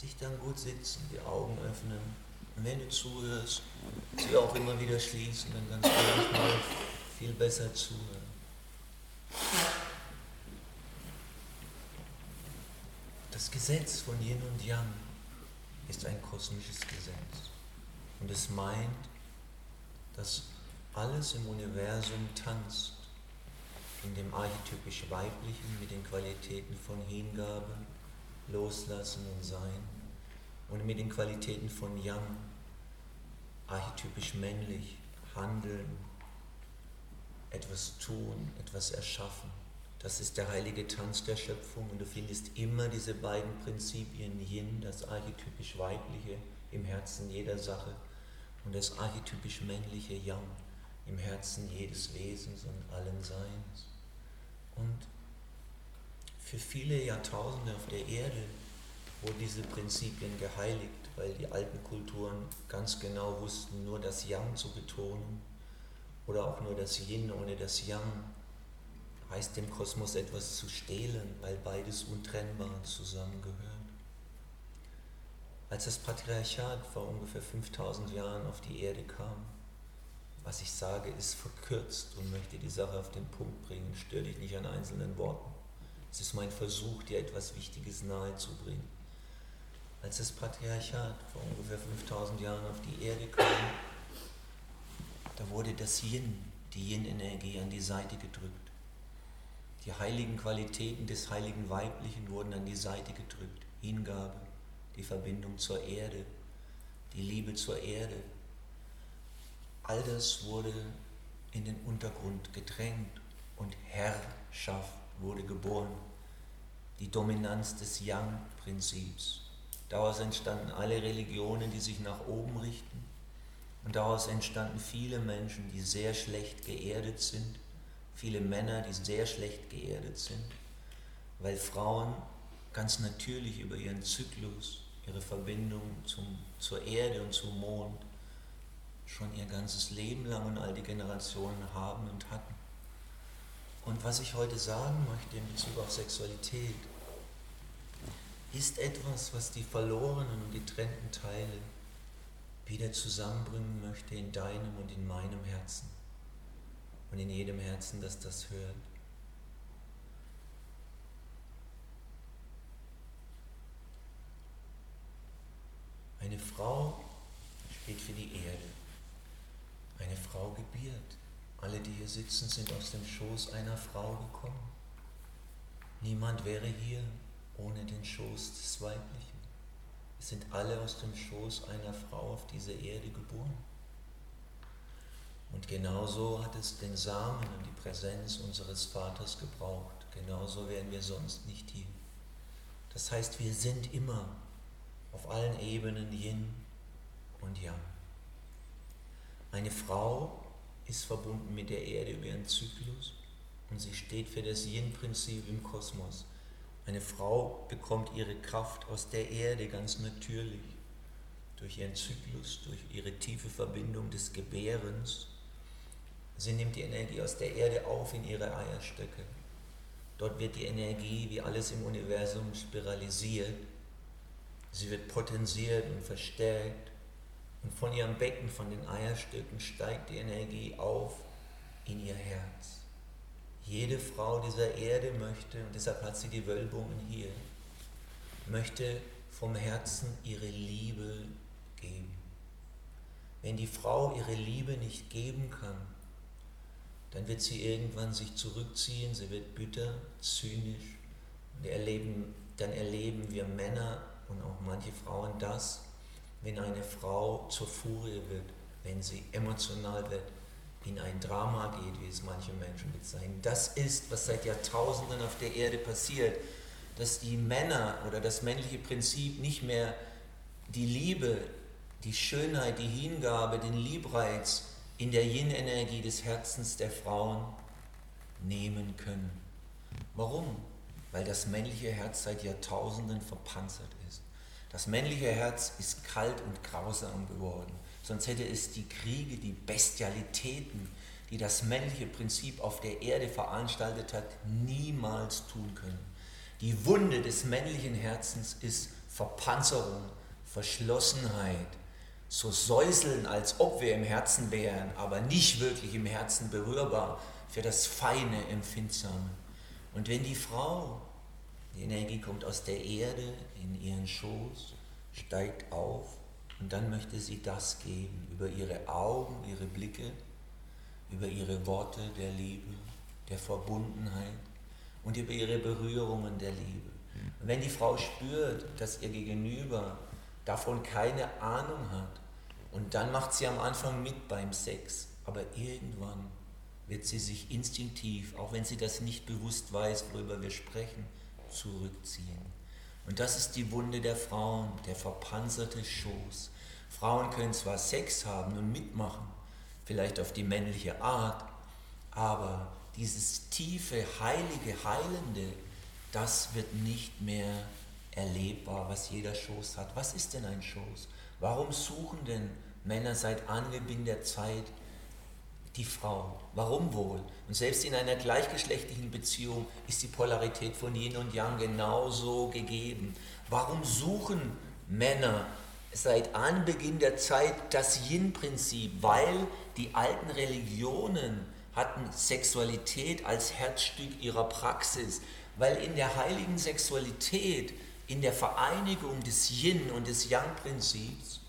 Lass dich dann gut sitzen, die Augen öffnen. Und wenn du zuhörst, sie auch immer wieder schließen, dann kannst du manchmal viel besser zuhören. Das Gesetz von Yin und Yang ist ein kosmisches Gesetz. Und es meint, dass alles im Universum tanzt in dem archetypisch Weiblichen mit den Qualitäten von Hingabe, Loslassen und Sein und mit den Qualitäten von Yang, archetypisch männlich, Handeln, etwas tun, etwas erschaffen. Das ist der heilige Tanz der Schöpfung und du findest immer diese beiden Prinzipien Yin, das archetypisch Weibliche im Herzen jeder Sache und das archetypisch Männliche Yang im Herzen jedes Wesens und allen Seins. Und für viele Jahrtausende auf der Erde wurden diese Prinzipien geheiligt, weil die alten Kulturen ganz genau wussten, nur das Yang zu betonen oder auch nur das Yin ohne das Yang heißt dem Kosmos etwas zu stehlen, weil beides untrennbar zusammengehört. Als das Patriarchat vor ungefähr 5000 Jahren auf die Erde kam, was ich sage, ist verkürzt und möchte die Sache auf den Punkt bringen, störe dich nicht an einzelnen Worten. Es ist mein Versuch, dir etwas Wichtiges nahezubringen. Als das Patriarchat vor ungefähr 5000 Jahren auf die Erde kam, da wurde das Yin, die Yin-Energie, an die Seite gedrückt. Die heiligen Qualitäten des heiligen Weiblichen wurden an die Seite gedrückt. Hingabe, die Verbindung zur Erde, die Liebe zur Erde, All das wurde in den Untergrund gedrängt und Herrschaft wurde geboren. Die Dominanz des Yang-Prinzips. Daraus entstanden alle Religionen, die sich nach oben richten. Und daraus entstanden viele Menschen, die sehr schlecht geerdet sind. Viele Männer, die sehr schlecht geerdet sind. Weil Frauen ganz natürlich über ihren Zyklus, ihre Verbindung zum, zur Erde und zum Mond schon ihr ganzes Leben lang und all die Generationen haben und hatten. Und was ich heute sagen möchte in Bezug auf Sexualität, ist etwas, was die verlorenen und getrennten Teile wieder zusammenbringen möchte in deinem und in meinem Herzen und in jedem Herzen, das das hört. Eine Frau steht für die Erde eine Frau gebiert. Alle, die hier sitzen, sind aus dem Schoß einer Frau gekommen. Niemand wäre hier ohne den Schoß des Weiblichen. Es sind alle aus dem Schoß einer Frau auf diese Erde geboren. Und genauso hat es den Samen und die Präsenz unseres Vaters gebraucht. Genauso wären wir sonst nicht hier. Das heißt, wir sind immer auf allen Ebenen Yin und Yang. Eine Frau ist verbunden mit der Erde über ihren Zyklus und sie steht für das Yin-Prinzip im Kosmos. Eine Frau bekommt ihre Kraft aus der Erde ganz natürlich, durch ihren Zyklus, durch ihre tiefe Verbindung des Gebärens. Sie nimmt die Energie aus der Erde auf in ihre Eierstöcke. Dort wird die Energie, wie alles im Universum, spiralisiert. Sie wird potenziert und verstärkt und von ihrem Becken, von den Eierstöcken steigt die Energie auf in ihr Herz. Jede Frau dieser Erde möchte, und deshalb hat sie die Wölbungen hier, möchte vom Herzen ihre Liebe geben. Wenn die Frau ihre Liebe nicht geben kann, dann wird sie irgendwann sich zurückziehen, sie wird bitter, zynisch. Und erleben, dann erleben wir Männer und auch manche Frauen das, wenn eine Frau zur Furie wird, wenn sie emotional wird, in ein Drama geht, wie es manche Menschen bezeichnen. Das ist, was seit Jahrtausenden auf der Erde passiert, dass die Männer oder das männliche Prinzip nicht mehr die Liebe, die Schönheit, die Hingabe, den Liebreiz in der Yin-Energie des Herzens der Frauen nehmen können. Warum? Weil das männliche Herz seit Jahrtausenden verpanzert. Das männliche Herz ist kalt und grausam geworden. Sonst hätte es die Kriege, die Bestialitäten, die das männliche Prinzip auf der Erde veranstaltet hat, niemals tun können. Die Wunde des männlichen Herzens ist Verpanzerung, Verschlossenheit, so säuseln, als ob wir im Herzen wären, aber nicht wirklich im Herzen berührbar für das feine, empfindsame. Und wenn die Frau, die Energie kommt aus der Erde in ihren Schoß, steigt auf und dann möchte sie das geben über ihre Augen, ihre Blicke, über ihre Worte der Liebe, der Verbundenheit und über ihre Berührungen der Liebe. Und wenn die Frau spürt, dass ihr Gegenüber davon keine Ahnung hat, und dann macht sie am Anfang mit beim Sex, aber irgendwann wird sie sich instinktiv, auch wenn sie das nicht bewusst weiß, worüber wir sprechen, zurückziehen. Und das ist die Wunde der Frauen, der verpanzerte Schoß. Frauen können zwar Sex haben und mitmachen, vielleicht auf die männliche Art, aber dieses tiefe, heilige, heilende, das wird nicht mehr erlebbar, was jeder Schoß hat. Was ist denn ein Schoß? Warum suchen denn Männer seit Anbeginn der Zeit die Frau? Warum wohl? Und selbst in einer gleichgeschlechtlichen Beziehung ist die Polarität von Yin und Yang genauso gegeben. Warum suchen Männer seit Anbeginn der Zeit das Yin-Prinzip? Weil die alten Religionen hatten Sexualität als Herzstück ihrer Praxis, weil in der heiligen Sexualität, in der Vereinigung des Yin und des Yang-Prinzips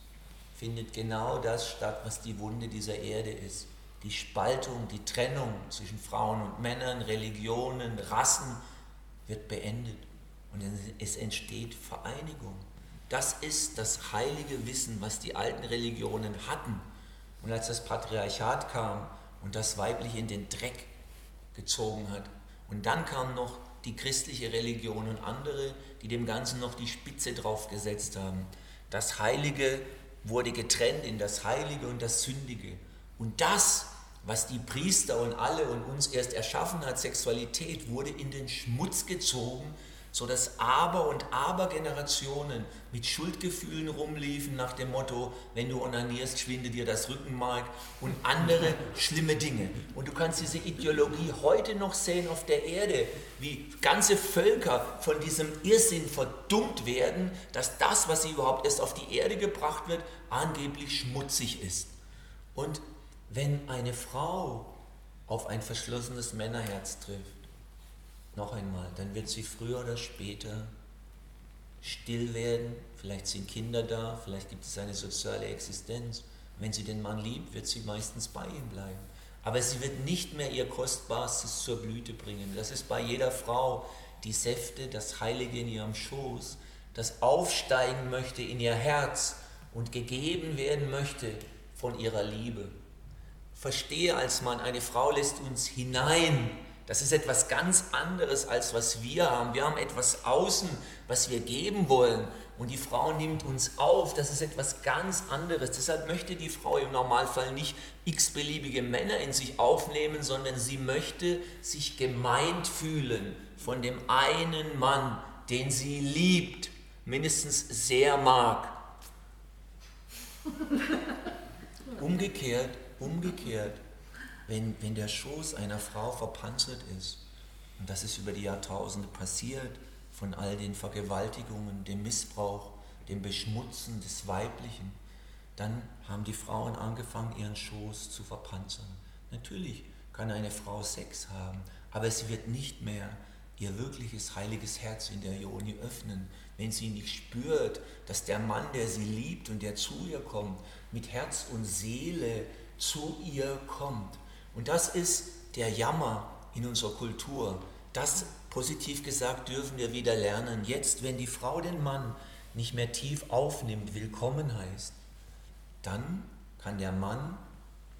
findet genau das statt, was die Wunde dieser Erde ist. Die Spaltung, die Trennung zwischen Frauen und Männern, Religionen, Rassen wird beendet und es entsteht Vereinigung. Das ist das heilige Wissen, was die alten Religionen hatten. Und als das Patriarchat kam, und das Weibliche in den Dreck gezogen hat. Und dann kam noch die christliche Religion und andere, die dem Ganzen noch die Spitze draufgesetzt haben. Das Heilige wurde getrennt in das Heilige und das Sündige. Und das, was die Priester und alle und uns erst erschaffen hat, Sexualität, wurde in den Schmutz gezogen so dass Aber- und Aber-Generationen mit Schuldgefühlen rumliefen nach dem Motto, wenn du onanierst, schwinde dir das Rückenmark und andere schlimme Dinge. Und du kannst diese Ideologie heute noch sehen auf der Erde, wie ganze Völker von diesem Irrsinn verdummt werden, dass das, was sie überhaupt erst auf die Erde gebracht wird, angeblich schmutzig ist. Und wenn eine Frau auf ein verschlossenes Männerherz trifft, noch einmal, dann wird sie früher oder später still werden, vielleicht sind Kinder da, vielleicht gibt es eine soziale Existenz. Wenn sie den Mann liebt, wird sie meistens bei ihm bleiben. Aber sie wird nicht mehr ihr Kostbarstes zur Blüte bringen. Das ist bei jeder Frau die Säfte, das Heilige in ihrem Schoß, das aufsteigen möchte in ihr Herz und gegeben werden möchte von ihrer Liebe. Verstehe als Mann, eine Frau lässt uns hinein das ist etwas ganz anderes, als was wir haben. Wir haben etwas außen, was wir geben wollen. Und die Frau nimmt uns auf. Das ist etwas ganz anderes. Deshalb möchte die Frau im Normalfall nicht x-beliebige Männer in sich aufnehmen, sondern sie möchte sich gemeint fühlen von dem einen Mann, den sie liebt, mindestens sehr mag. Umgekehrt, umgekehrt wenn, wenn der Schoß einer Frau verpanzert ist, und das ist über die Jahrtausende passiert, von all den Vergewaltigungen, dem Missbrauch, dem Beschmutzen des Weiblichen, dann haben die Frauen angefangen, ihren Schoß zu verpanzern. Natürlich kann eine Frau Sex haben, aber sie wird nicht mehr ihr wirkliches heiliges Herz in der Joni öffnen, wenn sie nicht spürt, dass der Mann, der sie liebt und der zu ihr kommt, mit Herz und Seele zu ihr kommt und das ist der Jammer in unserer Kultur. Das, positiv gesagt, dürfen wir wieder lernen. Jetzt, wenn die Frau den Mann nicht mehr tief aufnimmt, willkommen heißt, dann kann der Mann,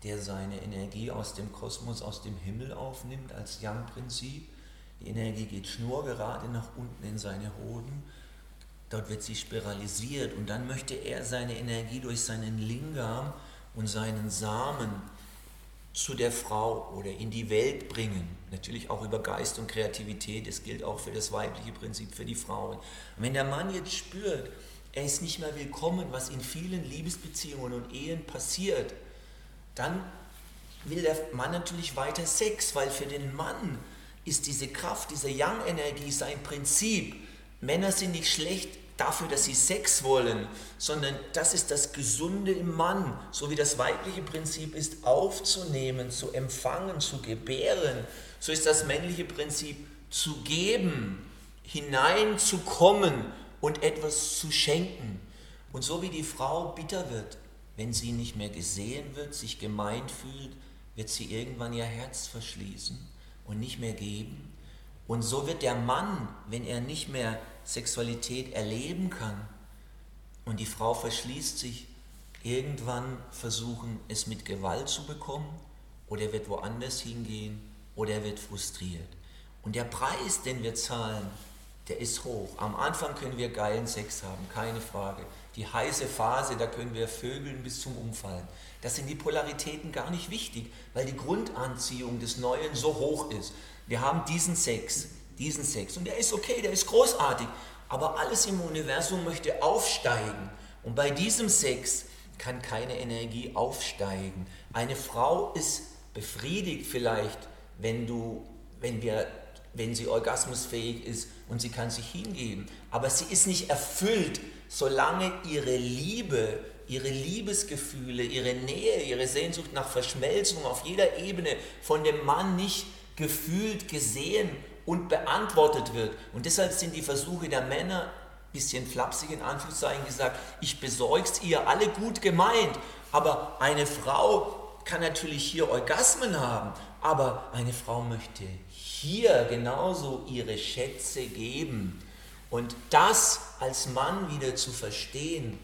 der seine Energie aus dem Kosmos, aus dem Himmel aufnimmt, als Yang-Prinzip, die Energie geht schnurgerade nach unten in seine Hoden, dort wird sie spiralisiert und dann möchte er seine Energie durch seinen Lingam und seinen Samen zu der Frau oder in die Welt bringen. Natürlich auch über Geist und Kreativität. Das gilt auch für das weibliche Prinzip für die Frauen. Und wenn der Mann jetzt spürt, er ist nicht mehr willkommen, was in vielen Liebesbeziehungen und Ehen passiert, dann will der Mann natürlich weiter Sex, weil für den Mann ist diese Kraft, diese Yang-Energie sein Prinzip. Männer sind nicht schlecht dafür, dass sie Sex wollen, sondern das ist das Gesunde im Mann, so wie das weibliche Prinzip ist, aufzunehmen, zu empfangen, zu gebären, so ist das männliche Prinzip zu geben, hineinzukommen und etwas zu schenken. Und so wie die Frau bitter wird, wenn sie nicht mehr gesehen wird, sich gemeint fühlt, wird sie irgendwann ihr Herz verschließen und nicht mehr geben. Und so wird der Mann, wenn er nicht mehr Sexualität erleben kann und die Frau verschließt sich, irgendwann versuchen, es mit Gewalt zu bekommen oder er wird woanders hingehen oder er wird frustriert. Und der Preis, den wir zahlen, der ist hoch. Am Anfang können wir geilen Sex haben, keine Frage. Die heiße Phase, da können wir vögeln bis zum Umfallen. Das sind die Polaritäten gar nicht wichtig, weil die Grundanziehung des Neuen so hoch ist. Wir haben diesen Sex, diesen Sex und der ist okay, der ist großartig, aber alles im Universum möchte aufsteigen und bei diesem Sex kann keine Energie aufsteigen. Eine Frau ist befriedigt vielleicht, wenn du, wenn wir wenn sie orgasmusfähig ist und sie kann sich hingeben. Aber sie ist nicht erfüllt, solange ihre Liebe, ihre Liebesgefühle, ihre Nähe, ihre Sehnsucht nach Verschmelzung auf jeder Ebene von dem Mann nicht gefühlt, gesehen und beantwortet wird. Und deshalb sind die Versuche der Männer, bisschen flapsig in Anführungszeichen gesagt, ich besorg's ihr, alle gut gemeint. Aber eine Frau kann natürlich hier Orgasmen haben, aber eine Frau möchte hier genauso ihre Schätze geben. Und das als Mann wieder zu verstehen,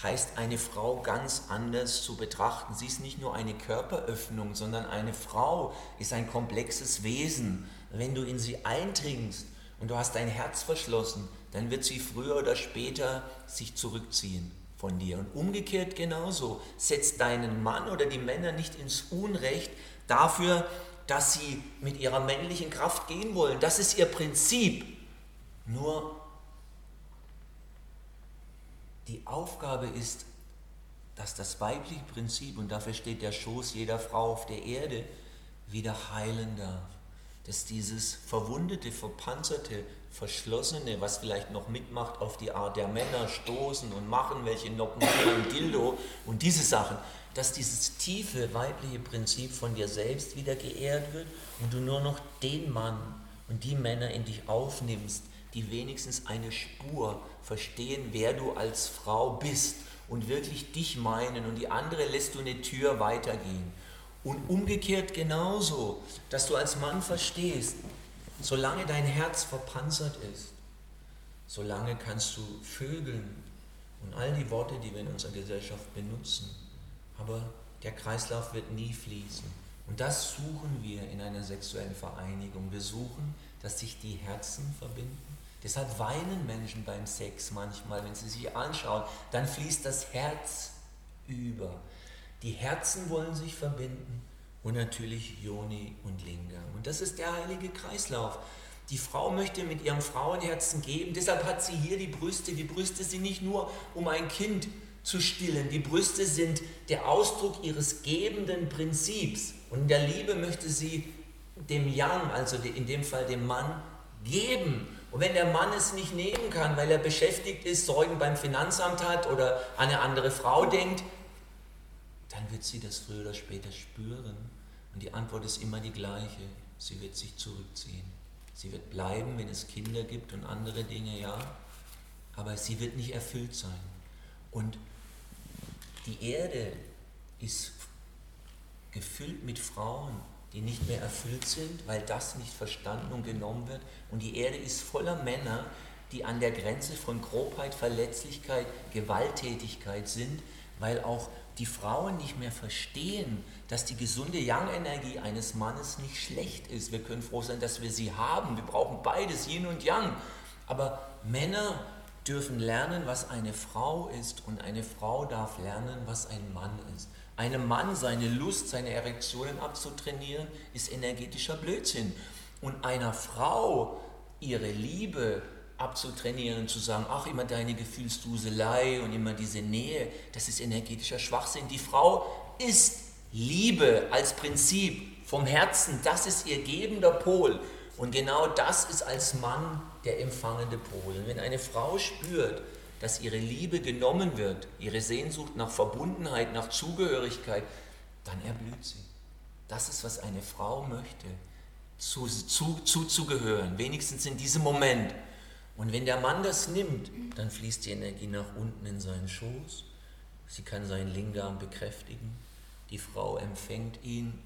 heißt eine Frau ganz anders zu betrachten. Sie ist nicht nur eine Körperöffnung, sondern eine Frau ist ein komplexes Wesen. Wenn du in sie eindringst und du hast dein Herz verschlossen, dann wird sie früher oder später sich zurückziehen von dir. Und umgekehrt genauso. Setzt deinen Mann oder die Männer nicht ins Unrecht dafür, dass sie mit ihrer männlichen Kraft gehen wollen. Das ist ihr Prinzip. Nur die Aufgabe ist, dass das weibliche Prinzip, und dafür steht der Schoß jeder Frau auf der Erde, wieder heilen darf. Dass dieses verwundete, verpanzerte, verschlossene, was vielleicht noch mitmacht auf die Art der Männer, stoßen und machen, welche Nocken und Dildo und diese Sachen, dass dieses tiefe weibliche Prinzip von dir selbst wieder geehrt wird und du nur noch den Mann und die Männer in dich aufnimmst, die wenigstens eine Spur verstehen, wer du als Frau bist und wirklich dich meinen und die andere lässt du eine Tür weitergehen. Und umgekehrt genauso, dass du als Mann verstehst, solange dein Herz verpanzert ist, solange kannst du vögeln und all die Worte, die wir in unserer Gesellschaft benutzen, aber der Kreislauf wird nie fließen. Und das suchen wir in einer sexuellen Vereinigung. Wir suchen, dass sich die Herzen verbinden. Deshalb weinen Menschen beim Sex manchmal, wenn sie sich anschauen. Dann fließt das Herz über. Die Herzen wollen sich verbinden und natürlich Joni und Lingam. Und das ist der heilige Kreislauf. Die Frau möchte mit ihrem Frauenherzen geben, deshalb hat sie hier die Brüste. Die Brüste sind nicht nur, um ein Kind zu stillen. Die Brüste sind der Ausdruck ihres gebenden Prinzips. Und in der Liebe möchte sie dem Yang, also in dem Fall dem Mann, geben. Und wenn der Mann es nicht nehmen kann, weil er beschäftigt ist, Sorgen beim Finanzamt hat oder an eine andere Frau denkt, dann wird sie das früher oder später spüren. Und die Antwort ist immer die gleiche. Sie wird sich zurückziehen. Sie wird bleiben, wenn es Kinder gibt und andere Dinge, ja. Aber sie wird nicht erfüllt sein. Und die Erde ist gefüllt mit Frauen, die nicht mehr erfüllt sind, weil das nicht verstanden und genommen wird. Und die Erde ist voller Männer, die an der Grenze von Grobheit, Verletzlichkeit, Gewalttätigkeit sind, weil auch die Frauen nicht mehr verstehen, dass die gesunde Yang-Energie eines Mannes nicht schlecht ist. Wir können froh sein, dass wir sie haben. Wir brauchen beides, Yin und Yang. Aber Männer dürfen lernen, was eine Frau ist und eine Frau darf lernen, was ein Mann ist. Einem Mann seine Lust, seine Erektionen abzutrainieren, ist energetischer Blödsinn. Und einer Frau ihre Liebe abzutrainieren und zu sagen, ach, immer deine Gefühlsduselei und immer diese Nähe, das ist energetischer Schwachsinn. Die Frau ist Liebe als Prinzip vom Herzen, das ist ihr gebender Pol. Und genau das ist als Mann der empfangende Pol. Und wenn eine Frau spürt, dass ihre Liebe genommen wird, ihre Sehnsucht nach Verbundenheit, nach Zugehörigkeit, dann erblüht sie. Das ist, was eine Frau möchte, zu, zu, zuzugehören, wenigstens in diesem Moment. Und wenn der Mann das nimmt, dann fließt die Energie nach unten in seinen Schoß. Sie kann seinen Lingam bekräftigen. Die Frau empfängt ihn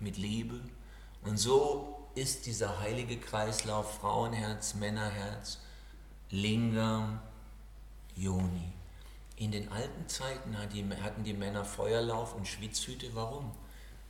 mit Liebe. Und so ist dieser heilige Kreislauf Frauenherz, Männerherz, Lingam, Joni. In den alten Zeiten hatten die Männer Feuerlauf und Schwitzhüte. Warum?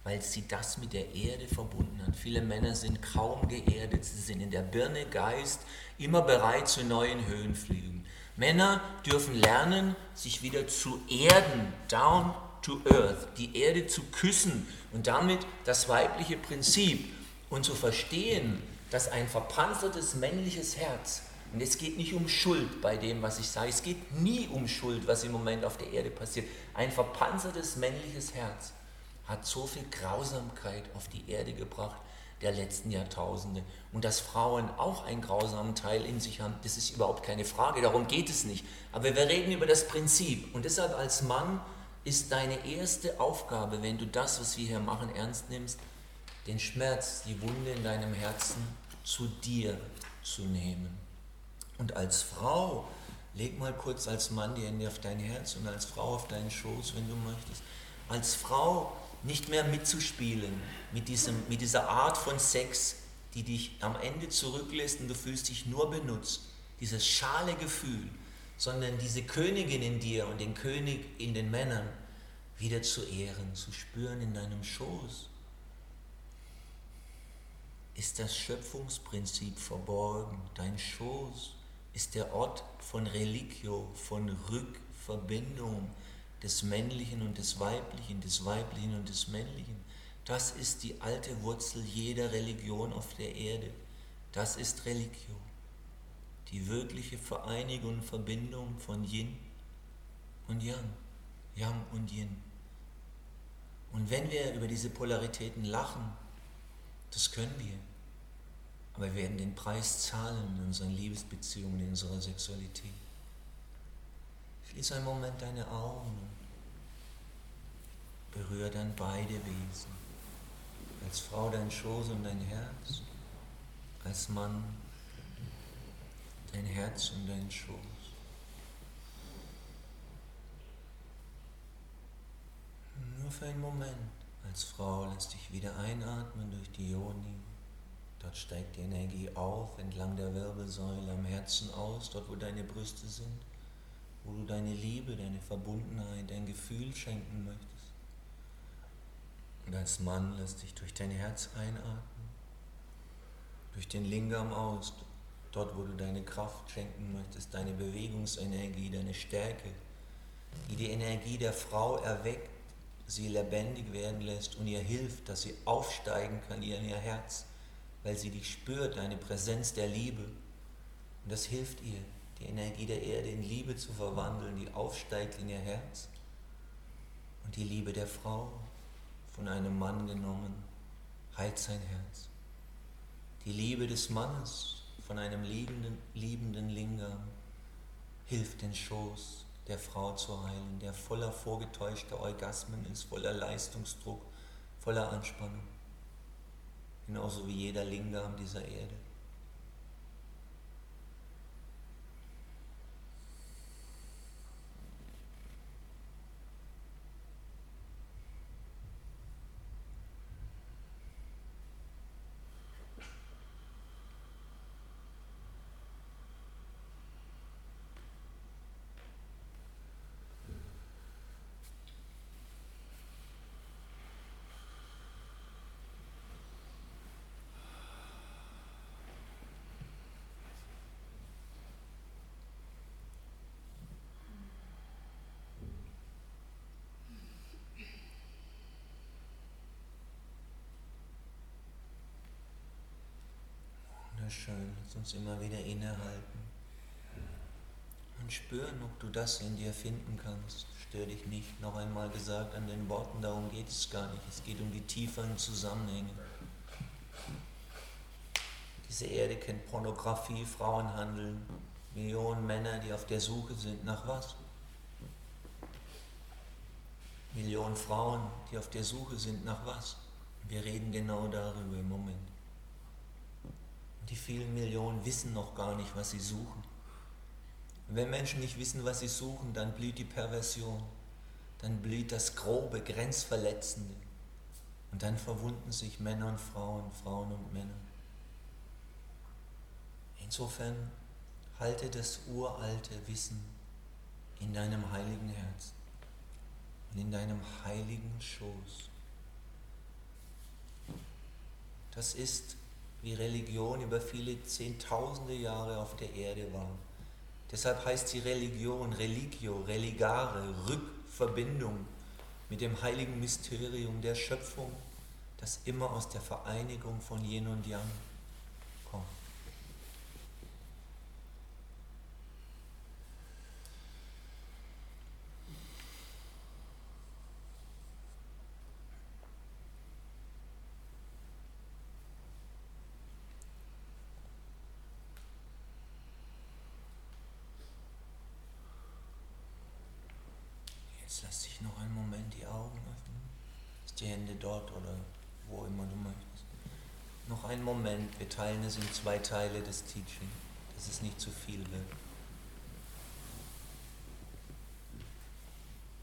Weil sie das mit der Erde verbunden hat. Viele Männer sind kaum geerdet. Sie sind in der Birne Geist immer bereit zu neuen Höhenflügen. Männer dürfen lernen, sich wieder zu erden, down to earth, die Erde zu küssen und damit das weibliche Prinzip und zu verstehen, dass ein verpanzertes männliches Herz und es geht nicht um Schuld bei dem, was ich sage. Es geht nie um Schuld, was im Moment auf der Erde passiert. Ein verpanzertes männliches Herz hat so viel Grausamkeit auf die Erde gebracht der letzten Jahrtausende. Und dass Frauen auch einen grausamen Teil in sich haben, das ist überhaupt keine Frage. Darum geht es nicht. Aber wir reden über das Prinzip. Und deshalb als Mann ist deine erste Aufgabe, wenn du das, was wir hier machen, ernst nimmst, den Schmerz, die Wunde in deinem Herzen zu dir zu nehmen. Und als Frau, leg mal kurz als Mann die Hände auf dein Herz und als Frau auf deinen Schoß, wenn du möchtest. Als Frau nicht mehr mitzuspielen mit, diesem, mit dieser Art von Sex, die dich am Ende zurücklässt und du fühlst dich nur benutzt. Dieses schale Gefühl, sondern diese Königin in dir und den König in den Männern wieder zu ehren, zu spüren in deinem Schoß. Ist das Schöpfungsprinzip verborgen, dein Schoß? ist der Ort von Religio, von Rückverbindung des Männlichen und des Weiblichen, des Weiblichen und des Männlichen. Das ist die alte Wurzel jeder Religion auf der Erde. Das ist Religio. Die wirkliche Vereinigung und Verbindung von Yin und Yang, Yang und Yin. Und wenn wir über diese Polaritäten lachen, das können wir, aber wir werden den Preis zahlen in unseren Liebesbeziehungen, in unserer Sexualität. Schließ einen Moment deine Augen und berühre dann beide Wesen. Als Frau dein Schoß und dein Herz, als Mann dein Herz und dein Schoß. Nur für einen Moment. Als Frau lässt dich wieder einatmen durch die Yoni Dort steigt die Energie auf, entlang der Wirbelsäule, am Herzen aus, dort wo deine Brüste sind, deine Liebe, deine Verbundenheit, dein Gefühl schenken möchtest. Und als Mann lässt dich durch dein Herz einatmen, durch den Lingam aus, dort wo du deine Kraft schenken möchtest, deine Bewegungsenergie, deine Stärke, die die Energie der Frau erweckt, sie lebendig werden lässt und ihr hilft, dass sie aufsteigen kann in ihr Herz weil sie dich spürt, deine Präsenz der Liebe. Und das hilft ihr, die Energie der Erde in Liebe zu verwandeln, die aufsteigt in ihr Herz. Und die Liebe der Frau, von einem Mann genommen, heilt sein Herz. Die Liebe des Mannes, von einem liebenden, liebenden Lingam, hilft den Schoß der Frau zu heilen, der voller vorgetäuschter Orgasmen ist, voller Leistungsdruck, voller Anspannung genauso wie jeder Lingam dieser Erde. Schön. Lass uns immer wieder innehalten und spüren, ob du das in dir finden kannst. Stör dich nicht, noch einmal gesagt, an den Worten, darum geht es gar nicht. Es geht um die tieferen Zusammenhänge. Diese Erde kennt Pornografie, Frauenhandel, Millionen Männer, die auf der Suche sind nach was? Millionen Frauen, die auf der Suche sind nach was? Wir reden genau darüber im Moment. Die vielen Millionen wissen noch gar nicht, was sie suchen. Und wenn Menschen nicht wissen, was sie suchen, dann blüht die Perversion, dann blüht das Grobe, Grenzverletzende. Und dann verwunden sich Männer und Frauen, Frauen und Männer. Insofern halte das uralte Wissen in deinem heiligen Herzen und in deinem heiligen Schoß. Das ist, wie Religion über viele Zehntausende Jahre auf der Erde war. Deshalb heißt sie Religion, Religio, Religare, Rückverbindung mit dem heiligen Mysterium der Schöpfung, das immer aus der Vereinigung von Yin und Yang kommt. Jetzt lass dich noch einen Moment die Augen öffnen. Ist die Hände dort oder wo immer du möchtest. Noch einen Moment. Es in zwei Teile des Teaching, dass es nicht zu viel wird.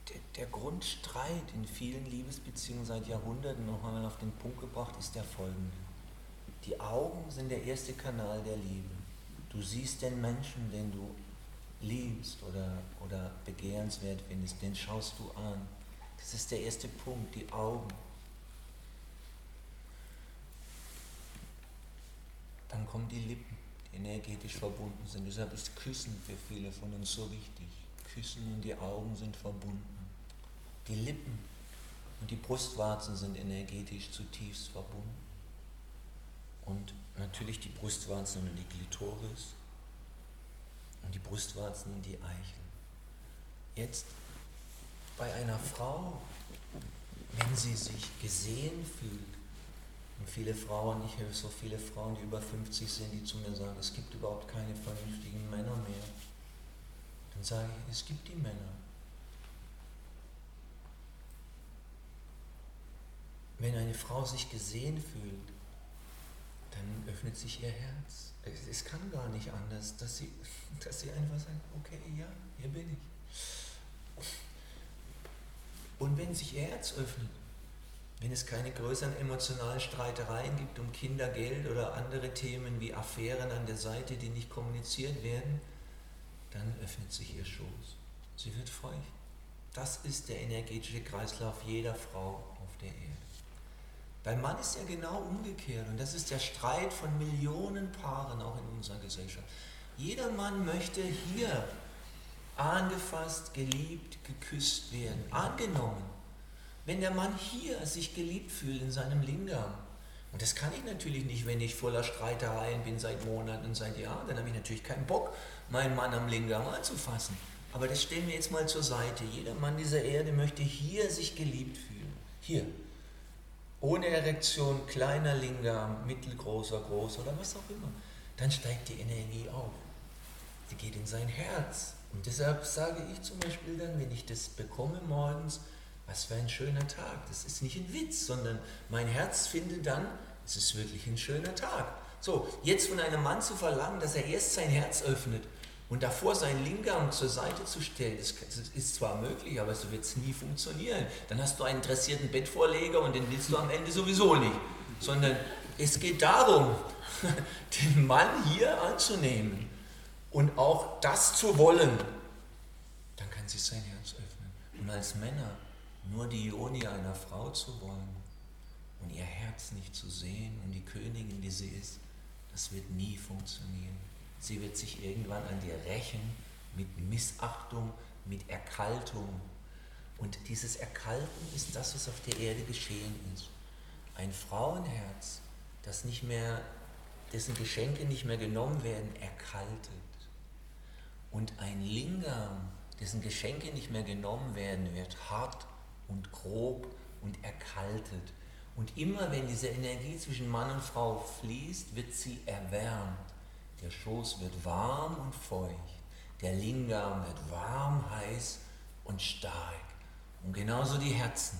Der, der Grundstreit in vielen Liebesbeziehungen seit Jahrhunderten noch einmal auf den Punkt gebracht ist der folgende. Die Augen sind der erste Kanal der Liebe. Du siehst den Menschen, den du liebst oder, oder begehrenswert findest, den schaust du an. Das ist der erste Punkt, die Augen. Dann kommen die Lippen, die energetisch verbunden sind. Deshalb ist Küssen für viele von uns so wichtig. Küssen und die Augen sind verbunden. Die Lippen und die Brustwarzen sind energetisch zutiefst verbunden. Und natürlich die Brustwarzen und die Glitoris und die Brustwarzen und die Eichel. Jetzt bei einer Frau, wenn sie sich gesehen fühlt, und viele Frauen, ich höre so viele Frauen, die über 50 sind, die zu mir sagen, es gibt überhaupt keine vernünftigen Männer mehr. Dann sage ich, es gibt die Männer. Wenn eine Frau sich gesehen fühlt, dann öffnet sich ihr Herz. Es, es, kann gar nicht anders, dass sie, dass sie einfach sagt, okay, ja, hier bin ich. Und wenn sich ihr Herz öffnet, wenn es keine größeren emotionalen Streitereien gibt um Kinder, Geld oder andere Themen wie Affären an der Seite, die nicht kommuniziert werden, dann öffnet sich ihr Schoß. Sie wird feucht. Das ist der energetische Kreislauf jeder Frau auf der Erde. Beim Mann ist ja genau umgekehrt und das ist der Streit von Millionen Paaren auch in unserer Gesellschaft. Jeder Mann möchte hier angefasst, geliebt, geküsst werden, angenommen. Wenn der Mann hier sich geliebt fühlt in seinem Lingam, und das kann ich natürlich nicht, wenn ich voller Streitereien bin seit Monaten seit Jahren, dann habe ich natürlich keinen Bock, meinen Mann am Lingam anzufassen. Aber das stellen wir jetzt mal zur Seite. Jeder Mann dieser Erde möchte hier sich geliebt fühlen. Hier, ohne Erektion, kleiner Lingam, mittelgroßer, großer oder was auch immer, dann steigt die Energie auf. Die geht in sein Herz. Und deshalb sage ich zum Beispiel dann, wenn ich das bekomme morgens, was für ein schöner Tag. Das ist nicht ein Witz, sondern mein Herz findet dann, es ist wirklich ein schöner Tag. So, jetzt von einem Mann zu verlangen, dass er erst sein Herz öffnet und davor sein Lingam zur Seite zu stellen, das, ist zwar möglich, aber so wird es nie funktionieren. Dann hast du einen dressierten Bettvorleger und den willst du am Ende sowieso nicht. Sondern es geht darum, den Mann hier anzunehmen und auch das zu wollen. Dann kann sich sein Herz öffnen. Und als Männer nur die Ioni einer Frau zu wollen und ihr Herz nicht zu sehen und die Königin, die sie ist, das wird nie funktionieren. Sie wird sich irgendwann an dir rächen mit Missachtung, mit Erkaltung. Und dieses Erkalten ist das, was auf der Erde geschehen ist. Ein Frauenherz, das nicht mehr, dessen Geschenke nicht mehr genommen werden, erkaltet. Und ein Lingam, dessen Geschenke nicht mehr genommen werden, wird hart und grob und erkaltet. Und immer wenn diese Energie zwischen Mann und Frau fließt, wird sie erwärmt. Der Schoß wird warm und feucht. Der Lingam wird warm, heiß und stark. Und genauso die Herzen.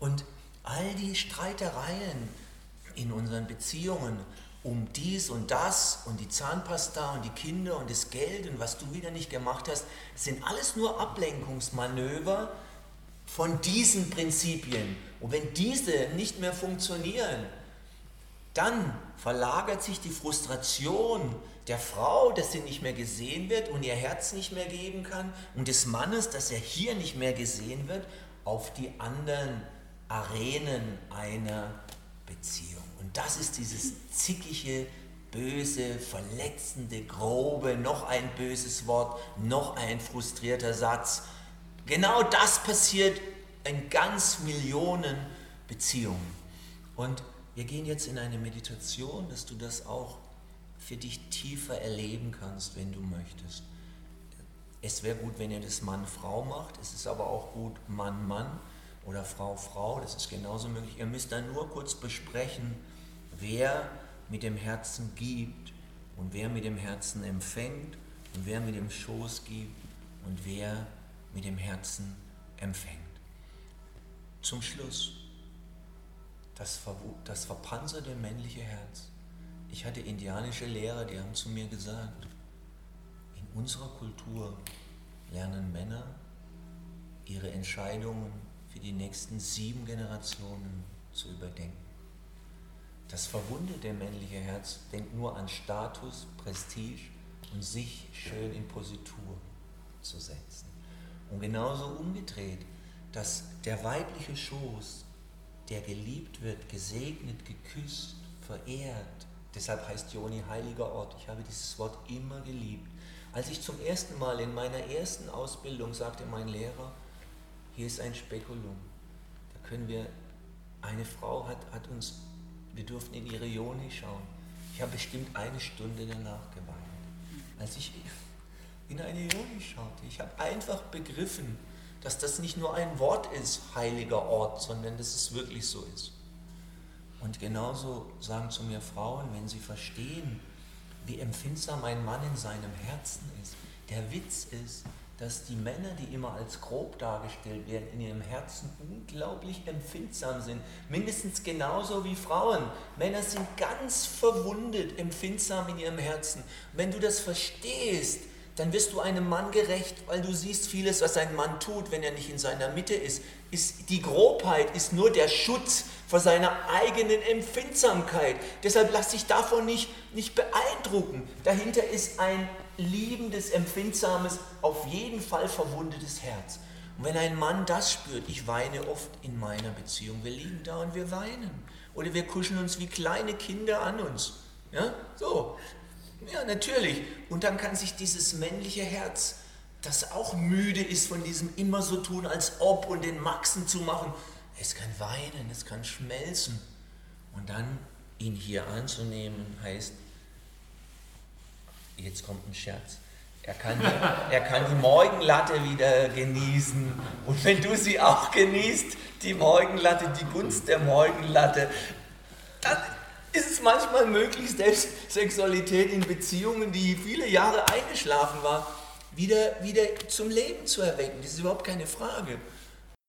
Und all die Streitereien in unseren Beziehungen um dies und das und die Zahnpasta und die Kinder und das Geld und was du wieder nicht gemacht hast, sind alles nur Ablenkungsmanöver von diesen Prinzipien. Und wenn diese nicht mehr funktionieren, dann verlagert sich die Frustration der Frau, dass sie nicht mehr gesehen wird und ihr Herz nicht mehr geben kann und des Mannes, dass er hier nicht mehr gesehen wird, auf die anderen Arenen einer Beziehung. Und das ist dieses zickige, böse, verletzende, grobe, noch ein böses Wort, noch ein frustrierter Satz. Genau das passiert in ganz Millionen Beziehungen. Und wir gehen jetzt in eine Meditation, dass du das auch für dich tiefer erleben kannst, wenn du möchtest. Es wäre gut, wenn ihr das Mann-Frau macht. Es ist aber auch gut Mann-Mann oder Frau-Frau. Das ist genauso möglich. Ihr müsst dann nur kurz besprechen, wer mit dem Herzen gibt und wer mit dem Herzen empfängt und wer mit dem Schoß gibt und wer mit dem Herzen empfängt. Zum Schluss, das, das verpanzerte männliche Herz. Ich hatte indianische Lehrer, die haben zu mir gesagt, in unserer Kultur lernen Männer ihre Entscheidungen für die nächsten sieben Generationen zu überdenken. Das verwundete männliche Herz denkt nur an Status, Prestige und sich schön in Positur zu setzen. Und genauso umgedreht, dass der weibliche Schoß, der geliebt wird, gesegnet, geküsst, verehrt, deshalb heißt Joni heiliger Ort. Ich habe dieses Wort immer geliebt. Als ich zum ersten Mal in meiner ersten Ausbildung sagte mein Lehrer, hier ist ein Spekulum. Da können wir, eine Frau hat, hat uns wir durften in ihre Joni schauen. Ich habe bestimmt eine Stunde danach geweint, als ich in eine Joni schaute. Ich habe einfach begriffen, dass das nicht nur ein Wort ist, heiliger Ort, sondern dass es wirklich so ist. Und genauso sagen zu mir Frauen, wenn sie verstehen, wie empfindsam ein Mann in seinem Herzen ist. Der Witz ist, dass die Männer, die immer als grob dargestellt werden, in ihrem Herzen unglaublich empfindsam sind. Mindestens genauso wie Frauen. Männer sind ganz verwundet, empfindsam in ihrem Herzen. Wenn du das verstehst, dann wirst du einem Mann gerecht, weil du siehst vieles, was ein Mann tut, wenn er nicht in seiner Mitte ist. ist die Grobheit ist nur der Schutz vor seiner eigenen Empfindsamkeit. Deshalb lass dich davon nicht, nicht beeindrucken. Dahinter ist ein liebendes, empfindsames, auf jeden Fall verwundetes Herz. Und wenn ein Mann das spürt, ich weine oft in meiner Beziehung, wir liegen da und wir weinen. Oder wir kuscheln uns wie kleine Kinder an uns. Ja, so. Ja, natürlich. Und dann kann sich dieses männliche Herz, das auch müde ist von diesem immer so tun, als ob und den Maxen zu machen, es kann weinen, es kann schmelzen. Und dann ihn hier anzunehmen heißt, jetzt kommt ein Scherz. Er kann, die, er kann die Morgenlatte wieder genießen. Und wenn du sie auch genießt, die Morgenlatte, die Gunst der Morgenlatte, dann ist es manchmal möglich, selbst Sexualität in Beziehungen, die viele Jahre eingeschlafen war, wieder, wieder zum Leben zu erwecken. Das ist überhaupt keine Frage.